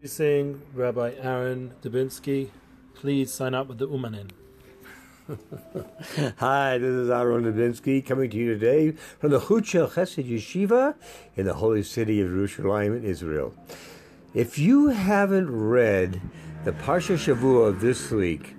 Introducing Rabbi Aaron Dubinsky. Please sign up with the Umanin. Hi, this is Aaron Dubinsky coming to you today from the Chut Shel Chessed Yeshiva in the holy city of Jerusalem in Israel. If you haven't read the Parsha Shavua of this week,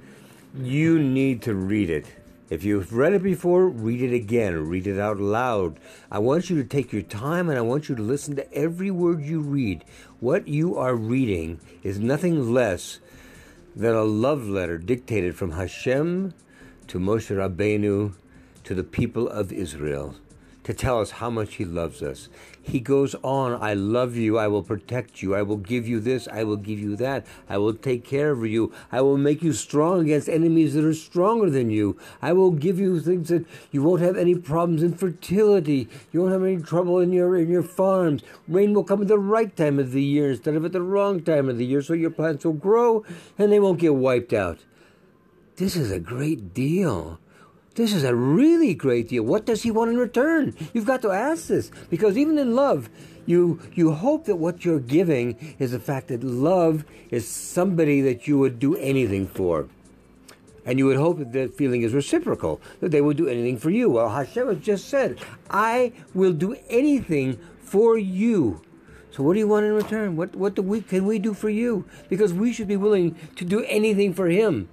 you need to read it. If you've read it before, read it again. Read it out loud. I want you to take your time and I want you to listen to every word you read. What you are reading is nothing less than a love letter dictated from Hashem to Moshe Rabbeinu to the people of Israel to tell us how much he loves us. He goes on, I love you, I will protect you, I will give you this, I will give you that, I will take care of you, I will make you strong against enemies that are stronger than you, I will give you things that you won't have any problems in fertility, you won't have any trouble in your in your farms. Rain will come at the right time of the year instead of at the wrong time of the year, so your plants will grow and they won't get wiped out. This is a great deal. This is a really great deal. What does he want in return? You've got to ask this because even in love, you you hope that what you're giving is the fact that love is somebody that you would do anything for. And you would hope that that feeling is reciprocal, that they would do anything for you. Well, Hashem has just said, I will do anything for you. So what do you want in return? What what do we can we do for you? Because we should be willing to do anything for him.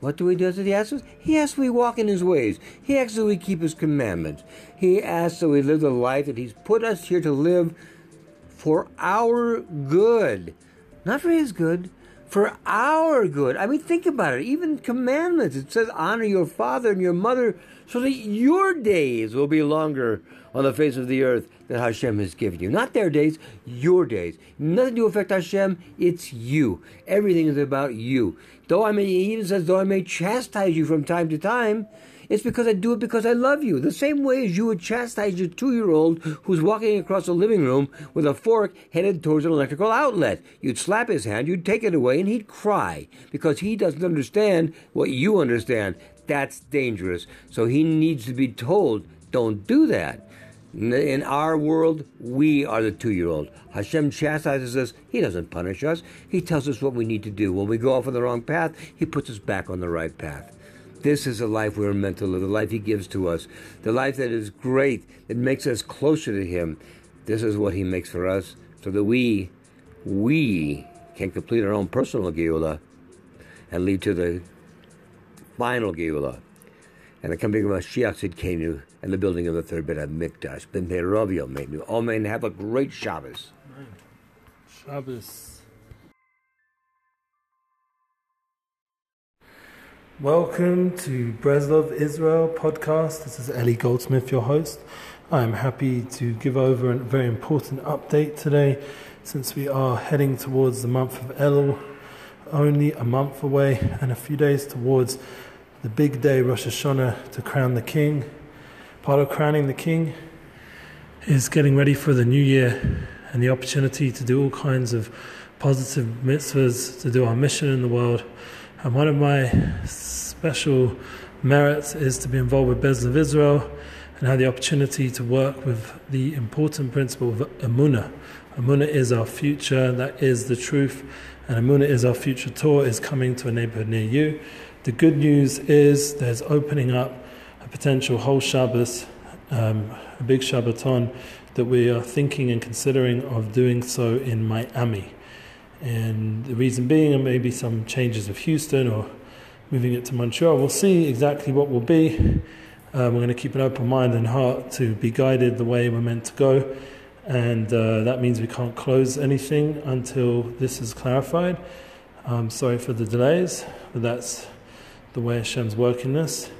What do we do as he asks us? He asks we walk in his ways. He asks that we keep his commandments. He asks that we live the life that he's put us here to live for our good. Not for his good, for our good. I mean, think about it. Even commandments, it says, honor your father and your mother so that your days will be longer on the face of the earth that Hashem has given you. Not their days, your days. Nothing to affect Hashem, it's you. Everything is about you. Though I may, he even says, though I may chastise you from time to time, it's because I do it because I love you. The same way as you would chastise your two year old who's walking across the living room with a fork headed towards an electrical outlet. You'd slap his hand, you'd take it away, and he'd cry because he doesn't understand what you understand. That's dangerous. So he needs to be told, don't do that. In our world, we are the two year old. Hashem chastises us. He doesn't punish us. He tells us what we need to do. When we go off on the wrong path, He puts us back on the right path. This is a life we're meant to live, the life He gives to us, the life that is great, that makes us closer to Him. This is what He makes for us so that we, we can complete our own personal Geulah and lead to the final Geulah and the coming of Mashiach Tzidkenu and the building of the third Beit HaMikdash. Ben Be'erov Yomeinu. Amen. Have a great Shabbos. Shabbos. Welcome to Breslov Israel podcast. This is Ellie Goldsmith, your host. I am happy to give over a very important update today since we are heading towards the month of Elul, only a month away and a few days towards the big day, Rosh Hashanah, to crown the king. Part of crowning the king is getting ready for the new year and the opportunity to do all kinds of positive mitzvahs, to do our mission in the world. And one of my special merits is to be involved with Breslov Israel and have the opportunity to work with the important principle of Amunah. Amunah is our future, that is the truth, and Amunah is our future tour, is coming to a neighborhood near you. The good news is there's opening up a potential whole Shabbos, um, a big Shabbaton, that we are thinking and considering of doing so in Miami. And the reason being, maybe some changes of Houston or moving it to Montreal. We'll see exactly what will be. Um, we're going to keep an open mind and heart to be guided the way we're meant to go. And uh, that means we can't close anything until this is clarified. I'm sorry for the delays, but that's the way Hashem's working this.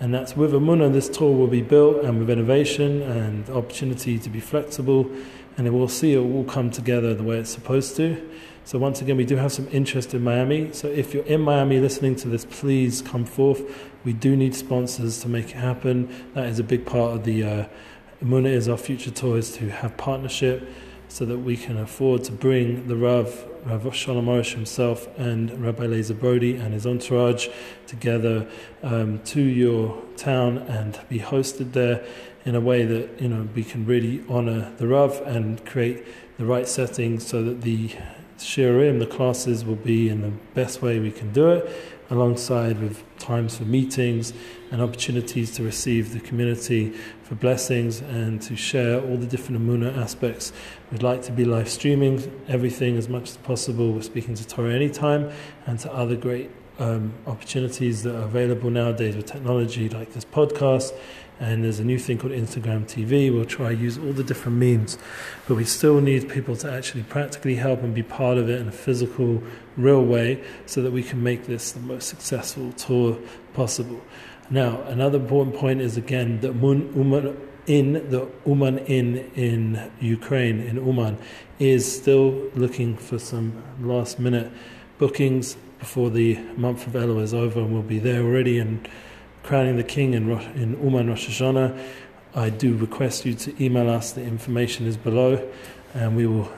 And that's with Amunah, this Torah will be built and with innovation and opportunity to be flexible, and we'll see it will come together the way it's supposed to. So, once again, we do have some interest in Miami. So, if you're in Miami listening to this, please come forth. We do need sponsors to make it happen. That is a big part of the uh, Amunah is our future toys to have partnership so that we can afford to bring the Rav Rav Shalom Arush himself and Rabbi Lazer Brody and his entourage together um, to your town and be hosted there in a way that you know we can really honor the Rav and create the right setting so that the shiurim, the classes will be in the best way we can do it, alongside with times for meetings and opportunities to receive the community for blessings and to share all the different Amuna aspects. We'd like to be live streaming everything as much as possible. We're speaking to TorahAnytime and to other great um, opportunities that are available nowadays with technology like this podcast and there's a new thing called Instagram TV. We'll try use all the different means, but we still need people to actually practically help and be part of it in a physical, real way, so that we can make this the most successful tour possible. Now, another important point is again that Uman in the Uman in in Ukraine in Uman is still looking for some last minute bookings before the month of Elul is over, and we'll be there already and crowning the king in, in Uman Rosh Hashanah, I do request you to email us. The information is below, and we will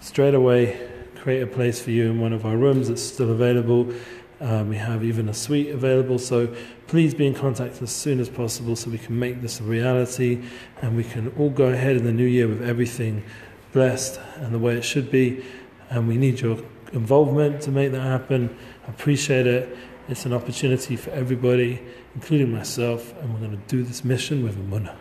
straight away create a place for you in one of our rooms that's still available. Um, we have even a suite available, so please be in contact as soon as possible so we can make this a reality and we can all go ahead in the new year with everything blessed and the way it should be. And we need your involvement to make that happen. Appreciate it. It's an opportunity for everybody, including myself, and we're going to do this mission with Amunah.